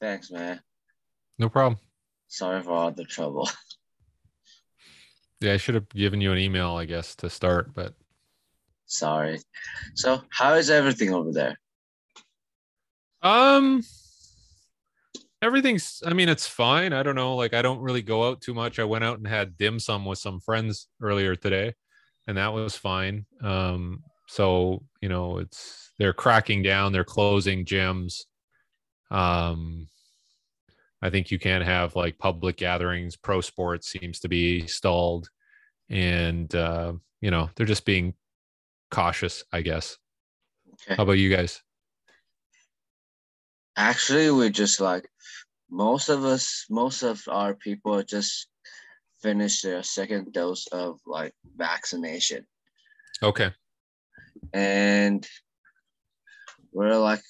Thanks, man. No problem. Sorry for all the trouble. Yeah, I should have given you an email, I guess, to start, but Sorry. So, how is everything over there? um everything's I mean, it's fine. I don't know, like I don't really go out too much. I went out and had dim sum with some friends earlier today, and that was fine. Um so, you know, it's they're cracking down, they're closing gyms. Um I think you can't have like public gatherings. Pro sports seems to be stalled, and uh, you know they're just being cautious, I guess. Okay. How about you guys? Actually, we're just like most of us, most of our people just finished their second dose of like vaccination, Okay. and we're like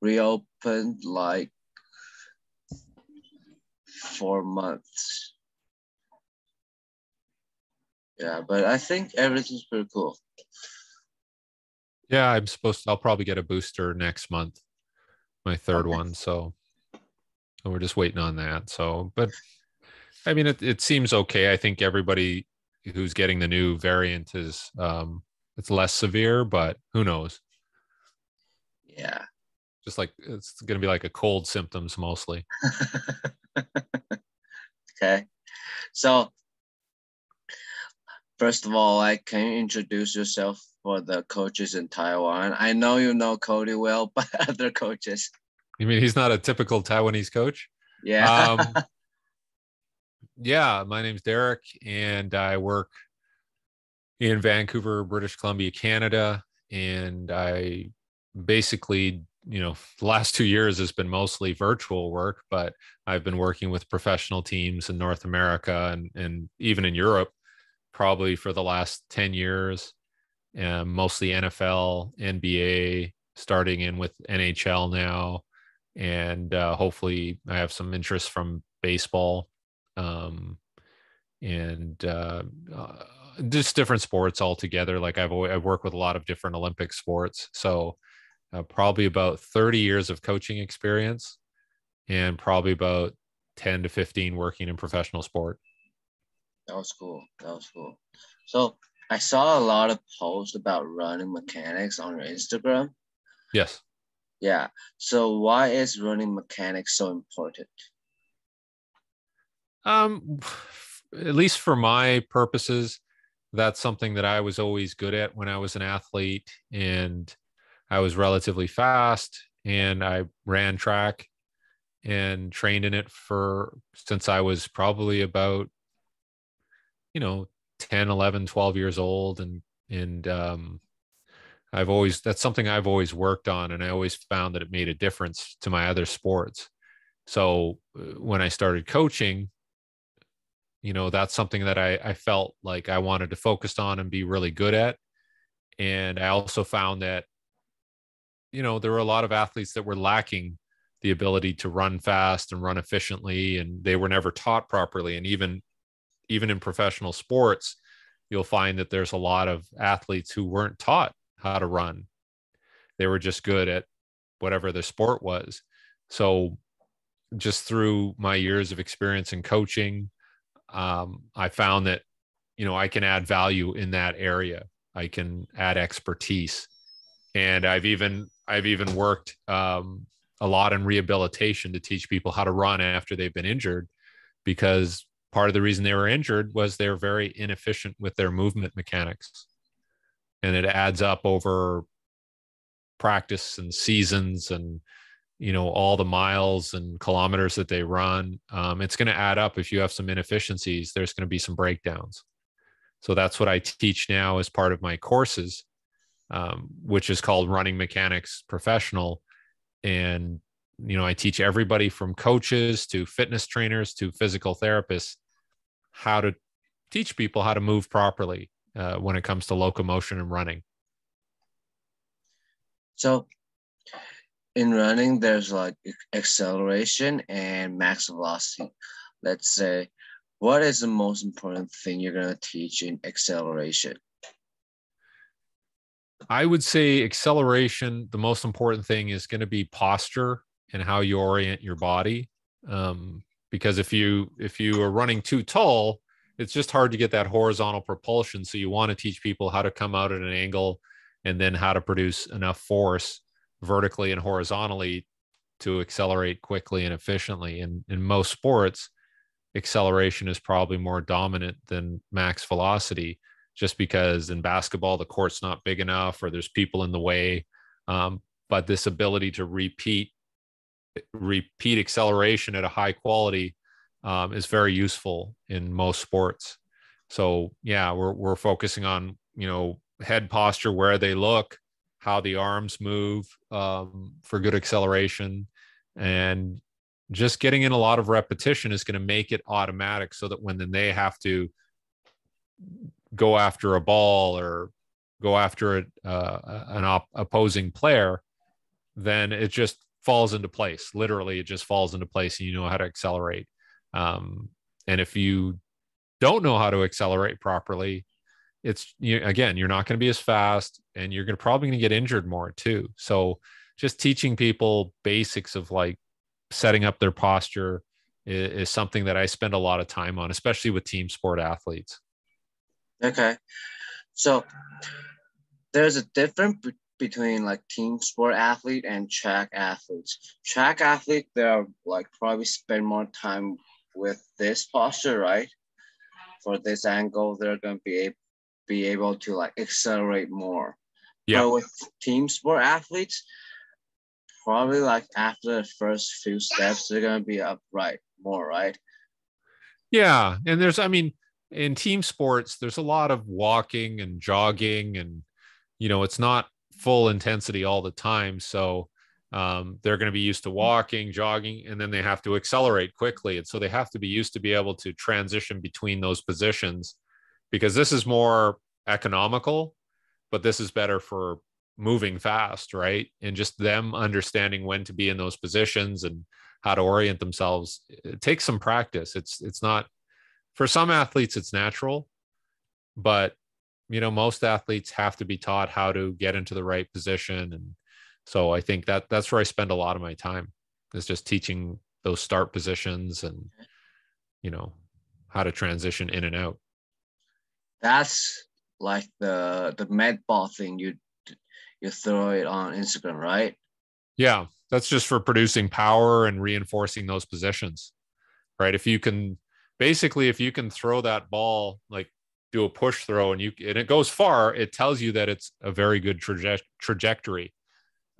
reopened like four months. Yeah, but I think everything's pretty cool. Yeah, I'm supposed to. I'll probably get a booster next month, my third Okay. one. So so we're just waiting on that. So, but I mean, it, it seems okay. I think everybody who's getting the new variant is um, it's less severe, but who knows? Yeah. Just like it's going to be like a cold symptoms mostly. okay. So, first of all, like, can you introduce yourself for the coaches in Taiwan? I know you know Cody well, but other coaches. You mean he's not a typical Taiwanese coach? Yeah. Um, yeah, my name's Derek, and I work in Vancouver, British Columbia, Canada. And I basically, you know, the last two years has been mostly virtual work, but I've been working with professional teams in North America and, and even in Europe probably for the last 10 years, um, mostly NFL, NBA, starting in with NHL now. And uh, hopefully, I have some interest from baseball um, and uh, uh, just different sports altogether. Like I've I've worked with a lot of different Olympic sports, so uh, probably about 30 years of coaching experience, and probably about 10 to 15 working in professional sport. that was cool. That was cool. So, I saw a lot of posts about running mechanics on your Instagram. Yes. Yeah. So, why is running mechanics so important? Um, at least for my purposes, that's something that I was always good at when I was an athlete, and I was relatively fast, and I ran track and trained in it for since I was probably about, you know, 10, 11, 12 years old, and and um, I've always that's something I've always worked on, and I always found that it made a difference to my other sports. So uh, when I started coaching, you know that's something that I, I felt like i wanted to focus on and be really good at and i also found that you know there were a lot of athletes that were lacking the ability to run fast and run efficiently and they were never taught properly. And even even in professional sports you'll find that there's a lot of athletes who weren't taught how to run. They were just good at whatever the sport was. So just through my years of experience in coaching um, I found that you know I can add value in that area. I can add expertise, and I've even I've even worked um, a lot in rehabilitation to teach people how to run after they've been injured, because part of the reason they were injured was they're very inefficient with their movement mechanics, and it adds up over practice and seasons and you know all the miles and kilometers that they run. Um, it's going to add up. If you have some inefficiencies there's going to be some breakdowns. So that's what i teach now as part of my courses um, which is called running mechanics professional and you know i teach everybody from coaches to fitness trainers to physical therapists how to teach people how to move properly uh, when it comes to locomotion and running So, in running, there's like acceleration and max velocity. Let's say, what is the most important thing you're going to teach in acceleration? I would say acceleration, the most important thing is going to be posture and how you orient your body. Um, because if you if you are running too tall, it's just hard to get that horizontal propulsion. So you want to teach people how to come out at an angle and then how to produce enough force vertically and horizontally to accelerate quickly and efficiently. And in most sports, acceleration is probably more dominant than max velocity, just because in basketball, the court's not big enough or there's people in the way. Um, but this ability to repeat repeat acceleration at a high quality um, is very useful in most sports. So yeah, we're we're focusing on you know head posture, where they look, how the arms move um, for good acceleration, and just getting in a lot of repetition is going to make it automatic, so that when then they have to go after a ball or go after a, uh, an op- opposing player, then it just falls into place. Literally, it just falls into place, and you know how to accelerate. Um, and if you don't know how to accelerate properly, it's you, again, you're not going to be as fast, and you're to probably going to get injured more too. So, just teaching people basics of like setting up their posture is, is something that I spend a lot of time on, especially with team sport athletes. Okay, so there's a difference between like team sport athlete and track athletes. Track athlete, they're like probably spend more time with this posture, right? For this angle, they're gonna be able be able to like accelerate more. Yeah. But with team sport athletes, probably like after the first few steps, they're gonna be upright more, right? Yeah, and there's, I mean, in team sports, there's a lot of walking and jogging, and you know, it's not full intensity all the time. So um, they're going to be used to walking, jogging, and then they have to accelerate quickly. And so they have to be used to be able to transition between those positions because this is more economical, but this is better for moving fast, right? And just them understanding when to be in those positions and how to orient themselves. It takes some practice. It's it's not for some athletes it's natural, but you know most athletes have to be taught how to get into the right position. And so i think that that's where i spend a lot of my time is just teaching those start positions and you know how to transition in and out. That's like the the med ball thing you you throw it on instagram right? Yeah that's just for producing power and reinforcing those positions right? If you can basically if you can throw that ball like do a push throw and you and it goes far, it tells you that it's a very good traje- trajectory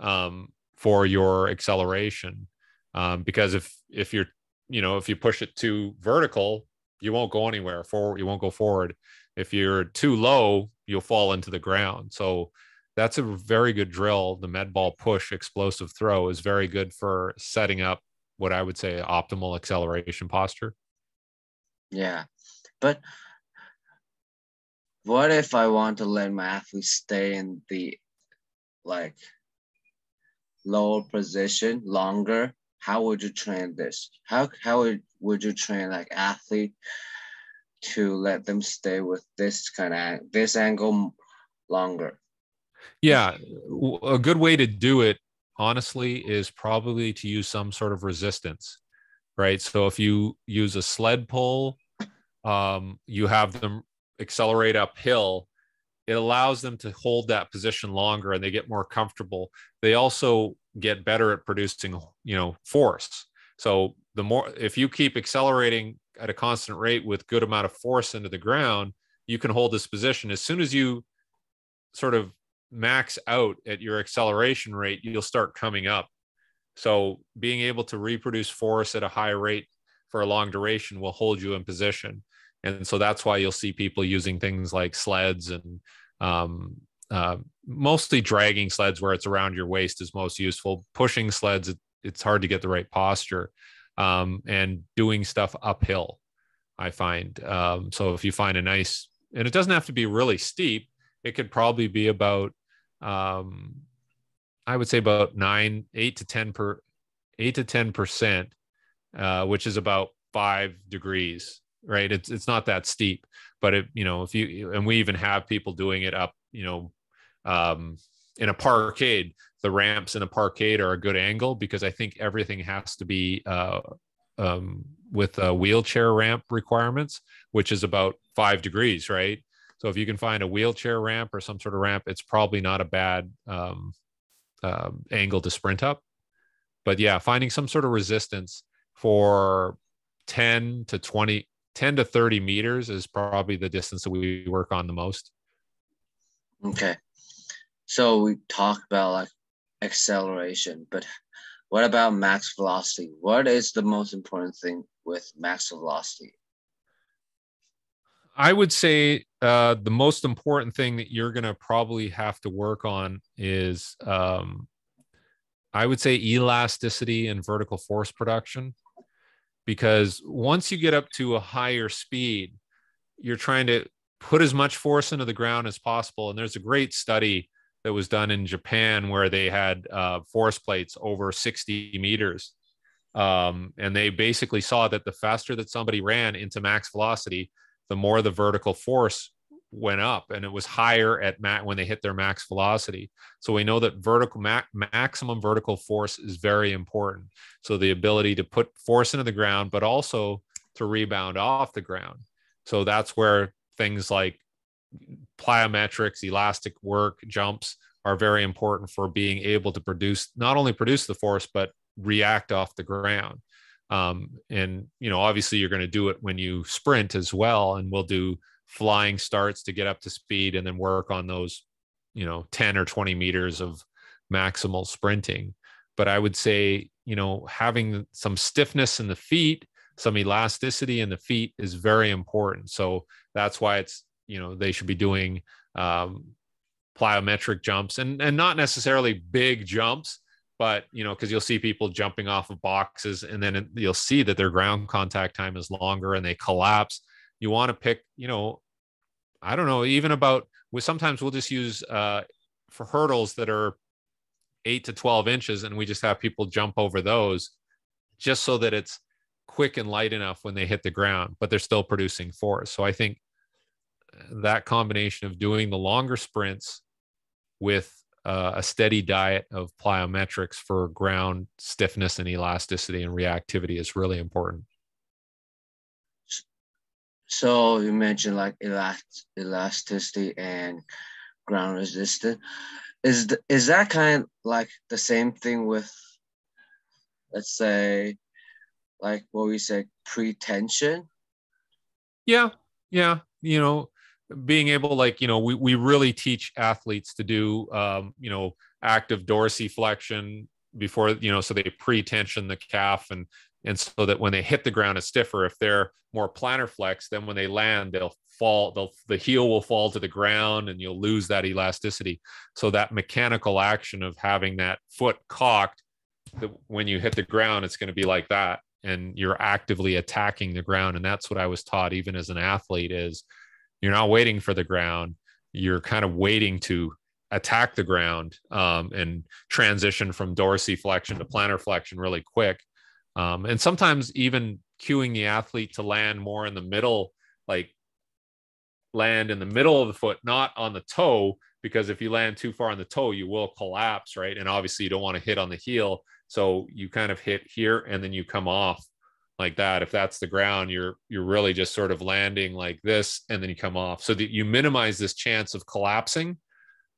um, for your acceleration. Um, because if if you're you know if you push it too vertical, you won't go anywhere forward. You won't go forward. If you're too low, you'll fall into the ground. So that's a very good drill. The med ball push explosive throw is very good for setting up what I would say optimal acceleration posture. Yeah, but what if I want to let my athlete stay in the like lower position longer? How would you train this? How how would, would you train like athlete to let them stay with this kind of this angle longer? Yeah, a good way to do it honestly is probably to use some sort of resistance, right? So if you use a sled pull, um, you have them accelerate uphill, it allows them to hold that position longer and they get more comfortable. They also get better at producing, you know, force. So the more if you keep accelerating at a constant rate with good amount of force into the ground, you can hold this position. As soon as you sort of max out at your acceleration rate, you'll start coming up. So being able to reproduce force at a high rate for a long duration will hold you in position. And so that's why you'll see people using things like sleds and um, uh, mostly dragging sleds where it's around your waist is most useful. Pushing sleds it, it's hard to get the right posture um, and doing stuff uphill i find. Um, so if you find a nice and it doesn't have to be really steep it could probably be about um, i would say about nine eight to ten per eight to ten percent uh, which is about five degrees right? It's it's not that steep, but it you know if you and we even have people doing it up you know um, in a parkade, the ramps in a parkade are a good angle because I think everything has to be uh, um, with a wheelchair ramp requirements, which is about five degrees, right? So if you can find a wheelchair ramp or some sort of ramp, it's probably not a bad um, uh, angle to sprint up. But yeah, finding some sort of resistance for 10 to 20, 10 to 30 meters is probably the distance that we work on the most. Okay. So we talked about like acceleration, but what about max velocity? What is the most important thing with max velocity? I would say uh, the most important thing that you're going to probably have to work on is, um, I would say, elasticity and vertical force production. Because once you get up to a higher speed, you're trying to put as much force into the ground as possible. And there's a great study that was done in Japan where they had uh, force plates over 60 meters. Um, and they basically saw that the faster that somebody ran into max velocity, the more the vertical force went up and it was higher at when they hit their max velocity. So we know that vertical ma- maximum vertical force is very important. So the ability to put force into the ground, but also to rebound off the ground. So that's where things like plyometrics, elastic work, jumps are very important for being able to produce not only produce the force but react off the ground um, and you know obviously you're going to do it when you sprint as well and we'll do flying starts to get up to speed and then work on those you know 10 or 20 meters of maximal sprinting. But i would say you know having some stiffness in the feet some elasticity in the feet is very important. So that's why it's you know they should be doing um, plyometric jumps and and not necessarily big jumps but you know because you'll see people jumping off of boxes and then you'll see that their ground contact time is longer and they collapse. You want to pick you know i don't know even about we sometimes we'll just use uh for hurdles that are 8 to 12 inches and we just have people jump over those just so that it's quick and light enough when they hit the ground but they're still producing force. So i think that combination of doing the longer sprints with uh, a steady diet of plyometrics for ground stiffness and elasticity and reactivity is really important. So you mentioned like elast- elasticity and ground resistance. Is the, is that kind of like the same thing with, let's say, like what we say, pretension? Yeah, yeah. You know, being able like you know we, we really teach athletes to do um, you know active dorsiflexion before you know so they pre-tension the calf and and so that when they hit the ground it's stiffer. If they're more plantar flex then when they land they'll fall they'll the heel will fall to the ground and you'll lose that elasticity. So that mechanical action of having that foot cocked that when you hit the ground it's going to be like that. And you're actively attacking the ground. And that's what i was taught even as an athlete is you're not waiting for the ground. You're kind of waiting to attack the ground um, and transition from dorsiflexion to plantar flexion really quick. Um, and sometimes even cueing the athlete to land more in the middle, like land in the middle of the foot, not on the toe, because if you land too far on the toe, you will collapse, right? And obviously, you don't want to hit on the heel. So you kind of hit here and then you come off like that if that's the ground you're you're really just sort of landing like this and then you come off. So that you minimize this chance of collapsing.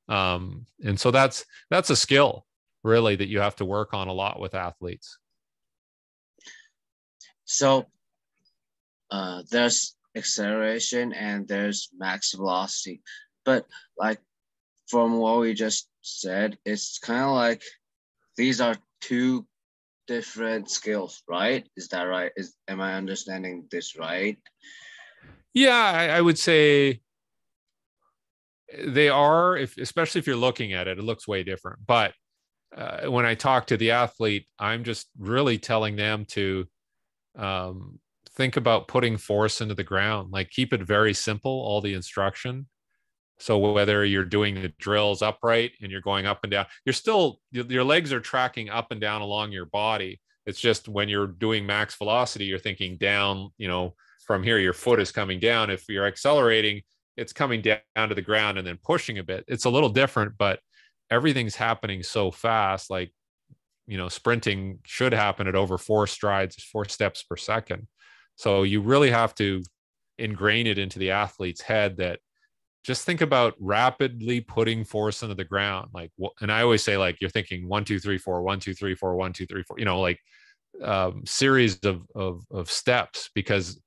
Um, and so that's that's a skill really that you have to work on a lot with athletes. So uh, there's acceleration and there's max velocity. But like from what we just said it's kind of like these are two different skills, right? Is that right? Is am I understanding this right? Yeah, I, I would say they are, if especially if you're looking at it, it looks way different. But uh, when I talk to the athlete, I'm just really telling them to um, think about putting force into the ground. Like keep it very simple. All the instruction so whether you're doing the drills upright and you're going up and down, you're still your legs are tracking up and down along your body. It's just when you're doing max velocity, you're thinking down, you know, from here, your foot is coming down. If you're accelerating, it's coming down to the ground and then pushing a bit. It's a little different, but everything's happening so fast like you know sprinting should happen at over four strides four steps per second so you really have to ingrain it into the athlete's head that just think about rapidly putting force into the ground like and i always say like you're thinking one two three four one two three four one two three four you know like um, series of, of of steps because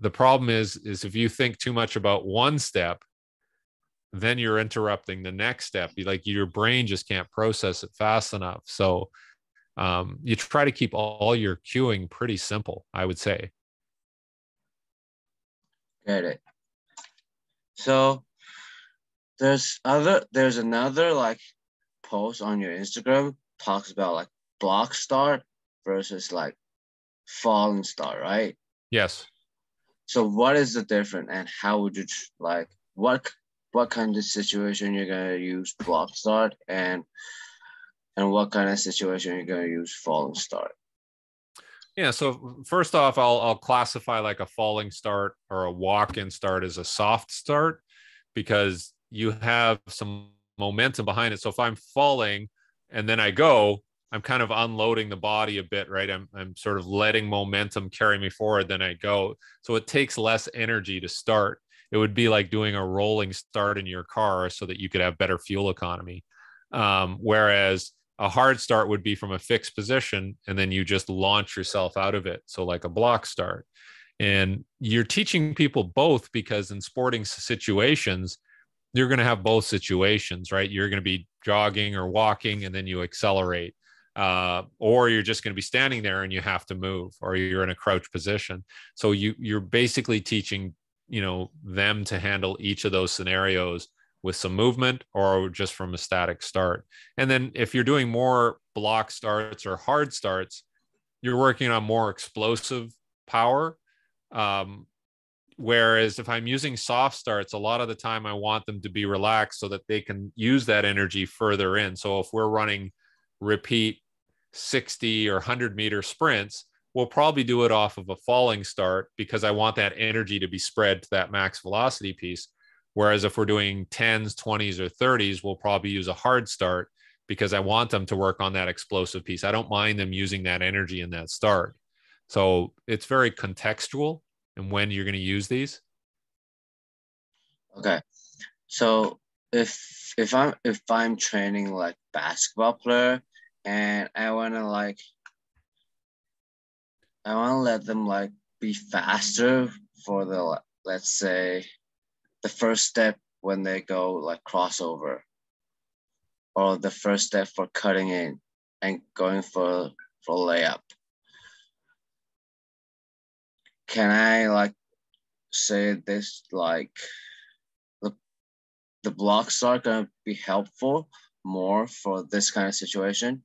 the problem is is if you think too much about one step then you're interrupting the next step. Like your brain just can't process it fast enough. So um, you try to keep all, all your cueing pretty simple i would say. Get it. So there's other there's another like post on your instagram talks about like block start versus like falling start right yes so what is the difference and how would you like what what kind of situation you're gonna use block start and and what kind of situation you're gonna use falling start? Yeah, so first off, I'll I'll classify like a falling start or a walk-in start as a soft start because you have some momentum behind it. So if I'm falling and then I go, I'm kind of unloading the body a bit, right? I'm, I'm sort of letting momentum carry me forward, then I go. So it takes less energy to start. It would be like doing a rolling start in your car so that you could have better fuel economy. Um, whereas a hard start would be from a fixed position and then you just launch yourself out of it. So, like a block start. And you're teaching people both because in sporting situations, you're going to have both situations, right? You're going to be jogging or walking and then you accelerate uh, or you're just going to be standing there and you have to move or you're in a crouch position so you you're basically teaching you know them to handle each of those scenarios with some movement or just from a static start and then if you're doing more block starts or hard starts you're working on more explosive power um, whereas if i'm using soft starts a lot of the time i want them to be relaxed so that they can use that energy further in so if we're running repeat 60 or 100 meter sprints, we'll probably do it off of a falling start because I want that energy to be spread to that max velocity piece. Whereas if we're doing 10s, 20s, or 30s, we'll probably use a hard start because I want them to work on that explosive piece. I don't mind them using that energy in that start. So it's very contextual and when you're going to use these. Okay. So if if I'm if I'm training like basketball player and I wanna like I wanna let them like be faster for the let's say the first step when they go like crossover or the first step for cutting in and going for for layup. Can I like say this like the the blocks are gonna be helpful more for this kind of situation?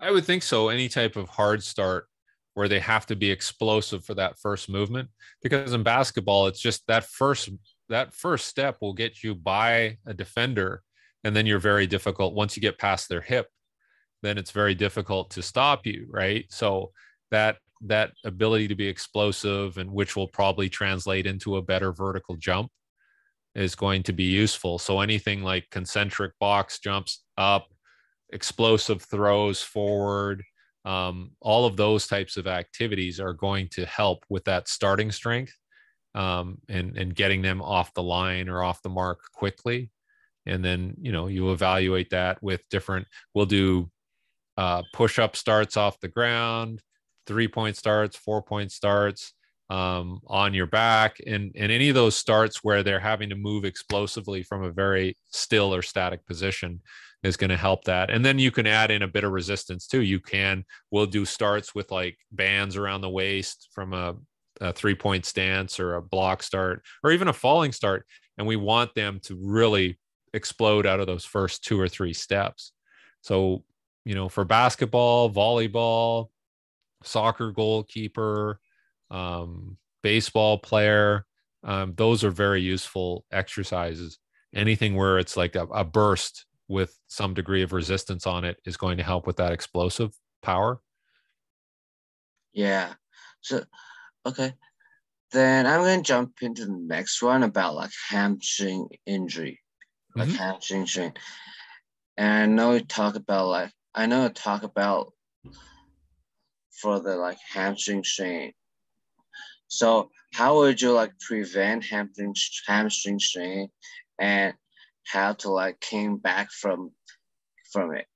I would think so. Any type of hard start where they have to be explosive for that first movement, because in basketball, it's just that first that first step will get you by a defender, and then you're very difficult once you get past their hip. Then it's very difficult to stop you, right? So that that ability to be explosive and which will probably translate into a better vertical jump is going to be useful. So anything like concentric box jumps up, explosive throws forward, um, all of those types of activities are going to help with that starting strength um, and and getting them off the line or off the mark quickly. And then you know you evaluate that with different. We'll do uh, push up starts off the ground, three point starts, four point starts. Um, on your back and, and any of those starts where they're having to move explosively from a very still or static position is going to help that. And then you can add in a bit of resistance too. You can, we'll do starts with like bands around the waist from a, a three point stance or a block start or even a falling start. And we want them to really explode out of those first two or three steps. So, you know, for basketball, volleyball, soccer goalkeeper, um, baseball player, um, those are very useful exercises. Anything where it's like a, a burst with some degree of resistance on it is going to help with that explosive power. Yeah. So, okay. Then I'm going to jump into the next one about like hamstring injury, like mm-hmm. hamstring strain. And I know we talk about like I know you talk about for the like hamstring strain. So how would you like prevent hamstring hamstring strain and how to like came back from from it?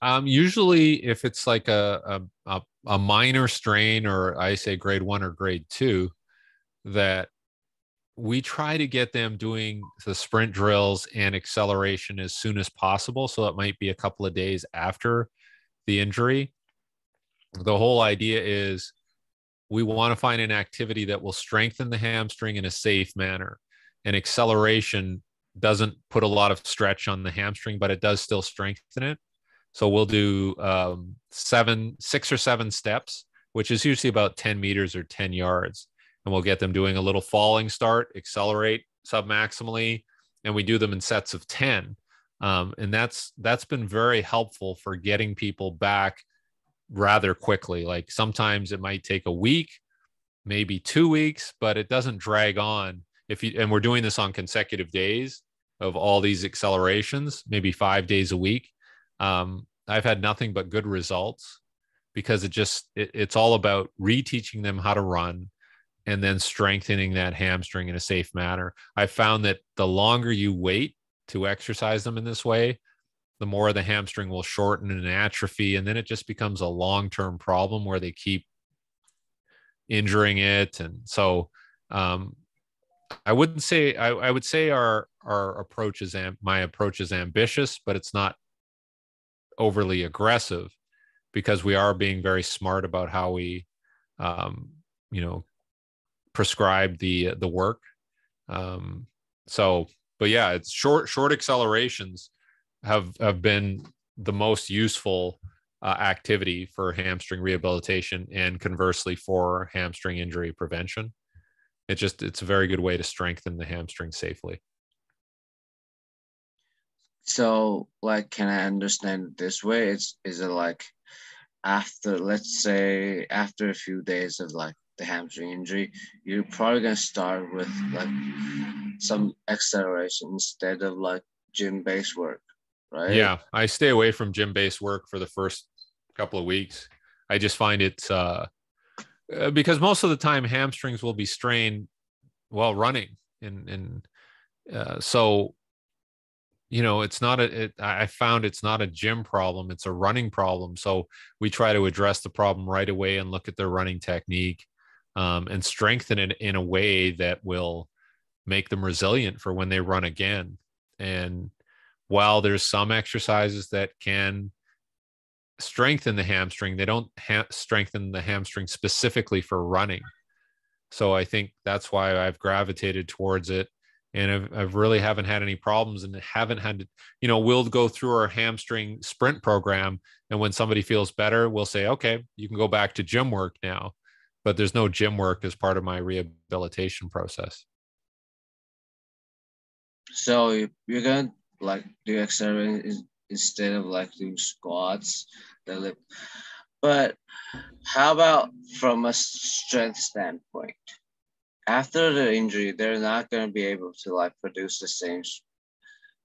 Um, usually, if it's like a, a a minor strain, or I say grade one or grade two, that we try to get them doing the sprint drills and acceleration as soon as possible. So it might be a couple of days after the injury. The whole idea is we want to find an activity that will strengthen the hamstring in a safe manner. And acceleration doesn't put a lot of stretch on the hamstring, but it does still strengthen it. So we'll do um, seven, six or seven steps, which is usually about 10 meters or 10 yards. And we'll get them doing a little falling start, accelerate submaximally, and we do them in sets of 10. Um, and that's that's been very helpful for getting people back rather quickly. Like sometimes it might take a week, maybe two weeks, but it doesn't drag on. If you and we're doing this on consecutive days of all these accelerations, maybe five days a week. Um, I've had nothing but good results because it just it, it's all about reteaching them how to run and then strengthening that hamstring in a safe manner. I found that the longer you wait to exercise them in this way, the more the hamstring will shorten and atrophy. And then it just becomes a long term problem where they keep injuring it. And so, um, I wouldn't say I, I, would say our our approach is am, my approach is ambitious, but it's not overly aggressive because we are being very smart about how we, um, you know, prescribe the the work. Um, so, but yeah, it's short short accelerations have have been the most useful uh, activity for hamstring rehabilitation and conversely for hamstring injury prevention. It just it's a very good way to strengthen the hamstring safely. So, like, can I understand this way? It's is it like after, let's say, after a few days of like the hamstring injury, you're probably gonna start with like some acceleration instead of like gym based work, right? Yeah, I stay away from gym based work for the first couple of weeks. I just find it uh, uh, because most of the time hamstrings will be strained while running, and and uh, so you know it's not a it, i found it's not a gym problem it's a running problem so we try to address the problem right away and look at their running technique um, and strengthen it in a way that will make them resilient for when they run again and while there's some exercises that can strengthen the hamstring they don't ha- strengthen the hamstring specifically for running so i think that's why i've gravitated towards it and I've, I've really haven't had any problems and haven't had to, you know, we'll go through our hamstring sprint program. And when somebody feels better, we'll say, okay, you can go back to gym work now. But there's no gym work as part of my rehabilitation process. So you're going to like do exercise instead of like doing squats, deadlift. But how about from a strength standpoint? after the injury, they're not going to be able to like produce the same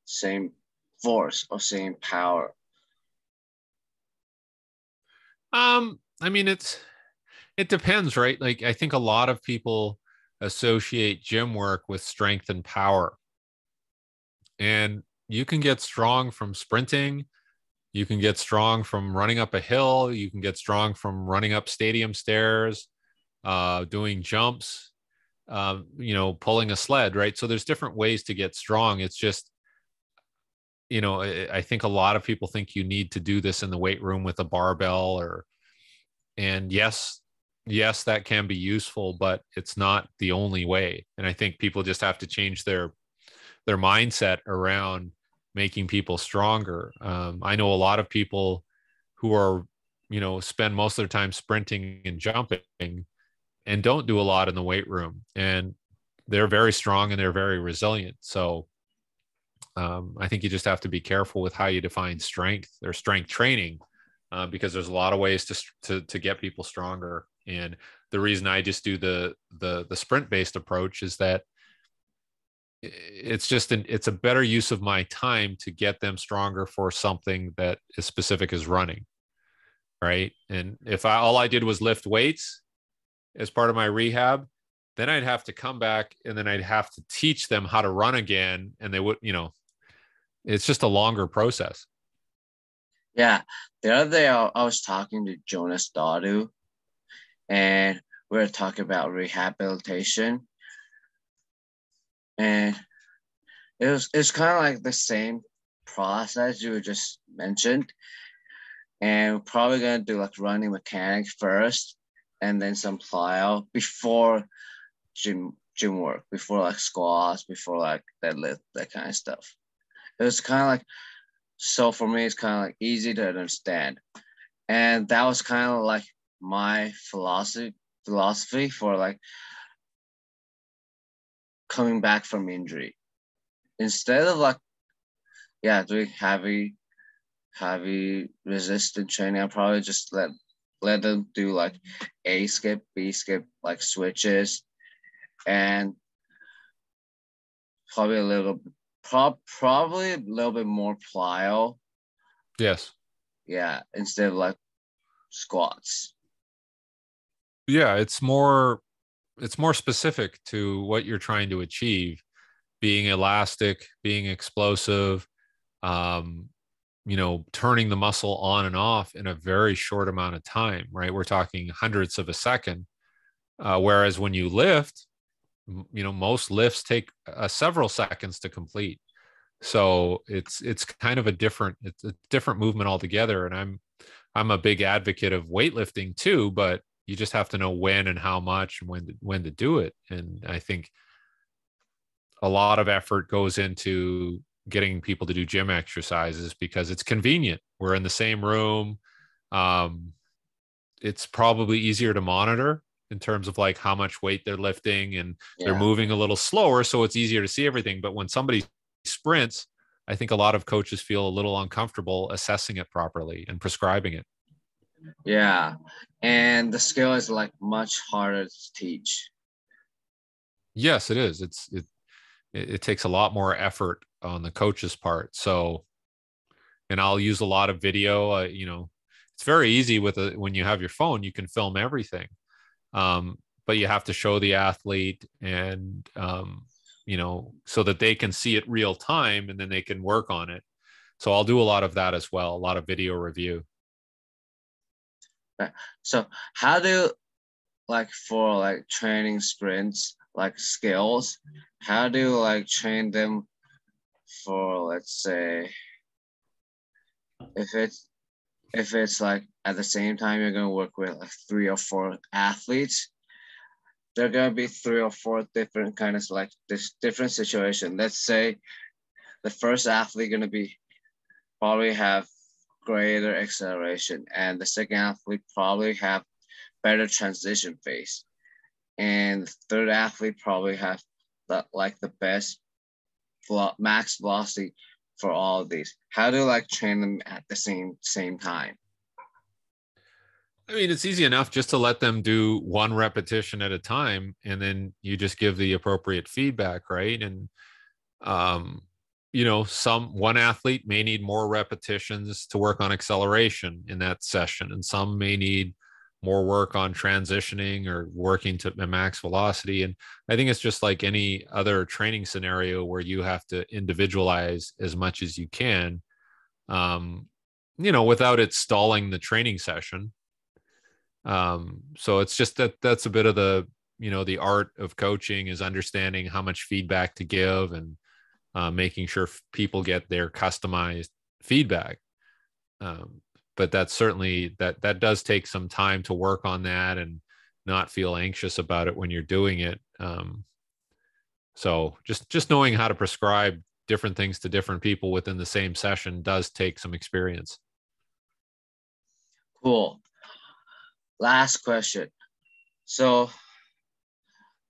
same force or same power. Um, I mean, it's it depends, right? Like, I think a lot of people associate gym work with strength and power, and you can get strong from sprinting. You can get strong from running up a hill. You can get strong from running up stadium stairs, uh, doing jumps um, you know, pulling a sled, right? So there's different ways to get strong. It's just, you know, I think a lot of people think you need to do this in the weight room with a barbell or, and yes, yes, that can be useful, but it's not the only way. And I think people just have to change their their mindset around making people stronger. Um, I know a lot of people who are, you know, spend most of their time sprinting and jumping and don't do a lot in the weight room. And they're very strong and they're very resilient. So um, I think you just have to be careful with how you define strength or strength training uh, because there's a lot of ways to, to, to get people stronger. And the reason I just do the the the sprint based approach is that it's just an it's a better use of my time to get them stronger for something that is specific as running right? And if i all i did was lift weights as part of my rehab then i'd have to come back and then i'd have to teach them how to run again and they would you know it's just a longer process. Yeah. The other day i, I was talking to Jonas Dodoo and we were talking about rehabilitation. And it was it's kind of like the same process you just mentioned. And we're probably gonna do like running mechanics first and then some plyo before gym gym work before like squats before like deadlift that kind of stuff. It was kind of like so for me it's kind of like easy to understand. And that was kind of like my philosophy philosophy for like coming back from injury. Instead of like, yeah, doing heavy, heavy resistant training, I probably just let let them do like A skip, B skip, like switches, and probably a little, prob probably a little bit more plyo. Yes. Yeah, instead of like squats. Yeah, it's more it's more specific to what you're trying to achieve being elastic being explosive um, you know turning the muscle on and off in a very short amount of time right? We're talking hundreds of a second. Uh, whereas when you lift you know most lifts take uh, several seconds to complete. So it's it's kind of a different it's a different movement altogether. And i'm i'm a big advocate of weightlifting too but you just have to know when and how much and when to, when to do it. And i think a lot of effort goes into getting people to do gym exercises because it's convenient. We're in the same room. Um, it's probably easier to monitor in terms of like how much weight they're lifting and yeah. they're moving a little slower so it's easier to see everything. But when somebody sprints i think a lot of coaches feel a little uncomfortable assessing it properly and prescribing it yeah, and the skill is like much harder to teach. Yes, it is. It's it it takes a lot more effort on the coach's part. So, and I'll use a lot of video. Uh, you know, it's very easy with a when you have your phone, you can film everything. Um, but you have to show the athlete and um, you know so that they can see it real time and then they can work on it. So I'll do a lot of that as well, a lot of video review. So how do like for like training sprints like skills, how do you like train them for let's say if it's if it's like at the same time you're gonna work with like three or four athletes, there are gonna be three or four different kind of like this different situation. Let's say the first athlete gonna be probably have greater acceleration, and the second athlete probably have better transition phase, and the third athlete probably have the, like the best max velocity for all of these. How do you like train them at the same same time? I mean, it's easy enough just to let them do one repetition at a time, and then you just give the appropriate feedback, right? And um, you know some one athlete may need more repetitions to work on acceleration in that session and some may need more work on transitioning or working to max velocity. And i think it's just like any other training scenario where you have to individualize as much as you can um, you know without it stalling the training session. Um, so it's just that that's a bit of the you know the art of coaching is understanding how much feedback to give and uh, making sure people get their customized feedback. Um, but that's certainly that that does take some time to work on that and not feel anxious about it when you're doing it. Um, so just just knowing how to prescribe different things to different people within the same session does take some experience. Cool. Last question. So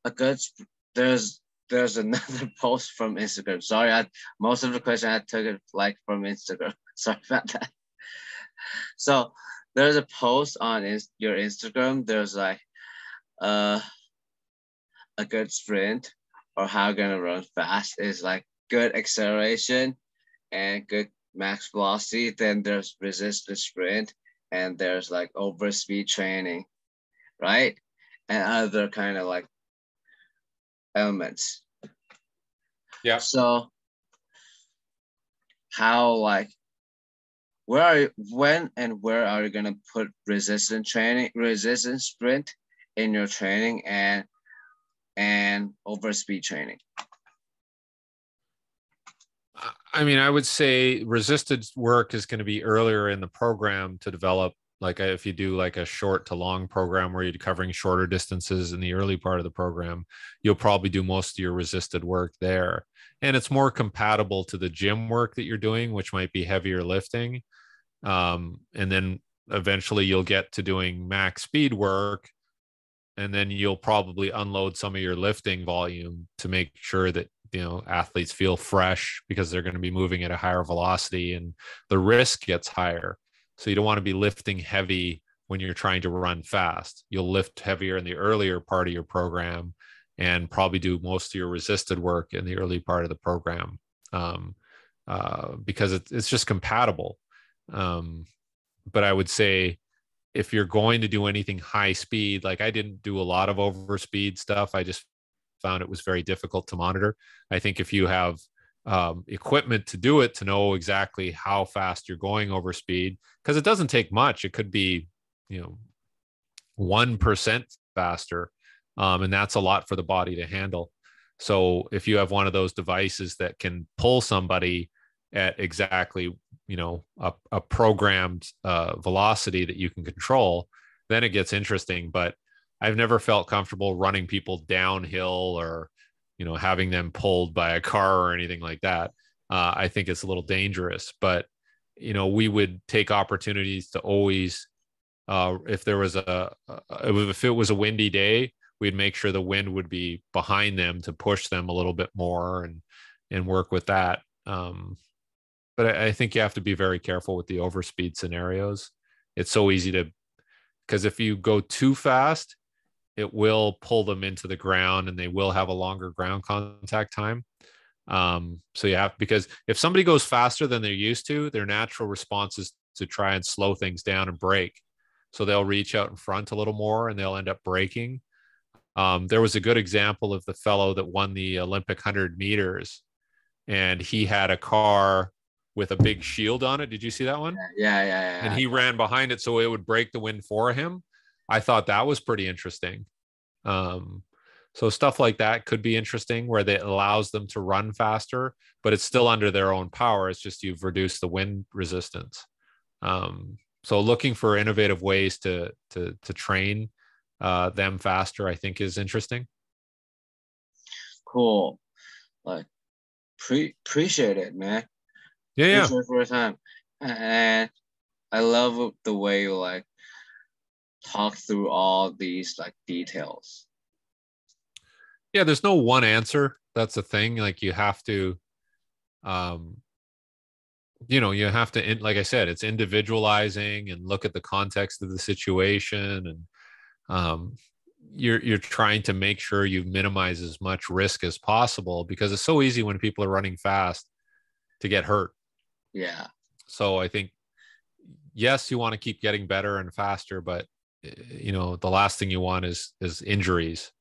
a good there's there's another post from Instagram. Sorry, I most of the question I took it like from Instagram. Sorry about that. So there's a post on your Instagram. There's like uh, a good sprint or how gonna run fast is like good acceleration and good max velocity. Then there's resistance sprint and there's like over speed training, right? And other kind of like elements. Yeah. So how like where are you, when and where are you gonna put resistance training, resistance sprint in your training and and over speed training? I mean, I would say resisted work is going to be earlier in the program to develop. Like if you do like a short to long program where you're covering shorter distances in the early part of the program, you'll probably do most of your resisted work there. And it's more compatible to the gym work that you're doing, which might be heavier lifting. Um, and then eventually you'll get to doing max speed work. And then you'll probably unload some of your lifting volume to make sure that you know athletes feel fresh because they're going to be moving at a higher velocity and the risk gets higher so you don't want to be lifting heavy when you're trying to run fast. You'll lift heavier in the earlier part of your program and probably do most of your resisted work in the early part of the program um, uh, because it, it's just compatible. Um, but i would say if you're going to do anything high speed like i didn't do a lot of over speed stuff. I just found it was very difficult to monitor. I think if you have um, equipment to do it, to know exactly how fast you're going over speed, because it doesn't take much. It could be, you know, 1% faster. Um, and that's a lot for the body to handle. So if you have one of those devices that can pull somebody at exactly, you know, a, a programmed uh, velocity that you can control, then it gets interesting. But I've never felt comfortable running people downhill or, you know, having them pulled by a car or anything like that. Uh, I think it's a little dangerous, but you know, we would take opportunities to always, uh, if there was a, if it was a windy day, we'd make sure the wind would be behind them to push them a little bit more and and work with that. Um, but I, I think you have to be very careful with the overspeed scenarios. It's so easy to because if you go too fast, it will pull them into the ground and they will have a longer ground contact time. Um, so you have because if somebody goes faster than they're used to, their natural response is to try and slow things down and brake. So they'll reach out in front a little more and they'll end up braking. Um, there was a good example of the fellow that won the Olympic 100 meters, and he had a car with a big shield on it. Did you see that one? Yeah, yeah, yeah. And he ran behind it so it would break the wind for him. I thought that was pretty interesting. Um, so stuff like that could be interesting where that allows them to run faster, but it's still under their own power. It's just you've reduced the wind resistance. Um, so looking for innovative ways to to to train uh, them faster, I think, is interesting. Cool. Like, pre- appreciate it, man. Yeah, yeah. For your time, and I love the way you like talk through all these like details? Yeah there's no one answer. That's the thing like you have to um you know you have to like i said it's individualizing and look at the context of the situation and um you're you're trying to make sure you minimize as much risk as possible because it's so easy when people are running fast to get hurt. Yeah. So i think yes you want to keep getting better and faster but you know the last thing you want is is injuries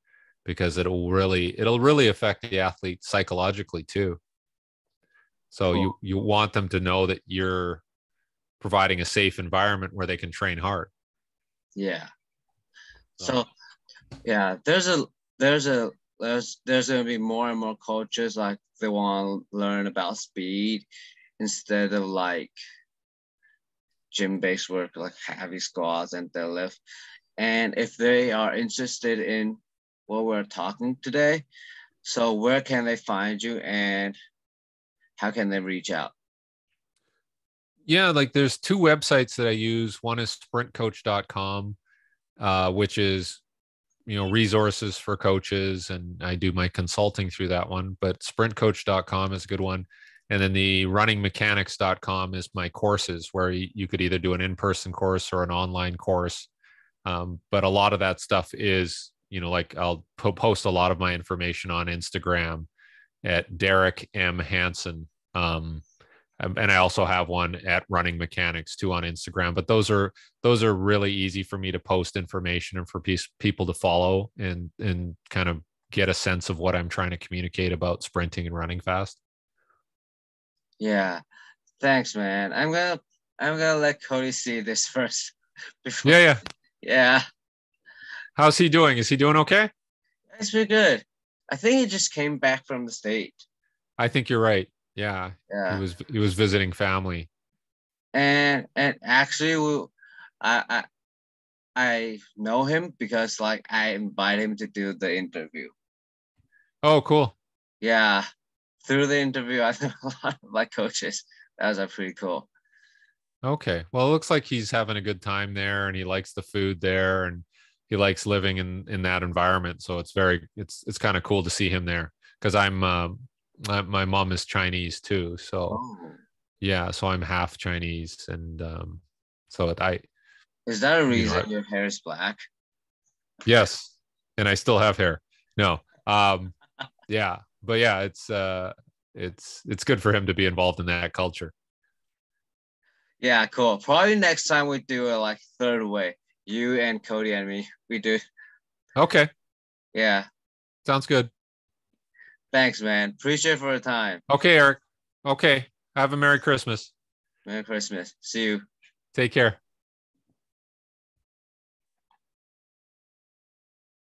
because it'll really it'll really affect the athlete psychologically too. So cool. you you want them to know that you're providing a safe environment where they can train hard. Yeah. So yeah there's a there's a there's there's going to be more and more coaches like they want to learn about speed instead of like gym based work like heavy squats and deadlift. And if they are interested in what we're talking today, so where can they find you and how can they reach out? Yeah, like there's two websites that I use. One is sprintcoach.com, uh, which is you know resources for coaches and i do my consulting through that one but sprintcoach.com is a good one and then the runningmechanics.com is my courses where you, could either do an in-person course or an online course um, but a lot of that stuff is you know, like I'll po- post a lot of my information on Instagram at Derek M Hansen. Um, and I also have one at Running Mechanics too on Instagram. But those are those are really easy for me to post information and for people to follow and and kind of get a sense of what I'm trying to communicate about sprinting and running fast. Yeah, thanks, man. I'm gonna I'm gonna let Cody see this first. Before. Yeah, yeah, yeah. How's he doing? Is he doing okay? It's pretty good. I think he just came back from the state. I think you're right. Yeah. Yeah. He was he was visiting family. And and actually we, I I I know him because like I invite him to do the interview. Oh, cool. Yeah. Through the interview, I know a lot of my coaches. That was a pretty cool. Okay. Well, it looks like he's having a good time there and he likes the food there and he likes living in in that environment. So it's very it's it's kind of cool to see him there because I'm um my, my mom is Chinese too. So oh. yeah, so I'm half Chinese, and um, so I. Is that a reason you know, your hair is black? Yes, and I still have hair. No, um, yeah, but yeah, it's uh, it's it's good for him to be involved in that culture. Yeah, cool. Probably next time we do it like third way. You and Cody and me, we do. Okay. Yeah. Sounds good. Thanks, man. Appreciate for the time. Okay, Eric. Okay. Have a Merry Christmas. Merry Christmas. See you. Take care.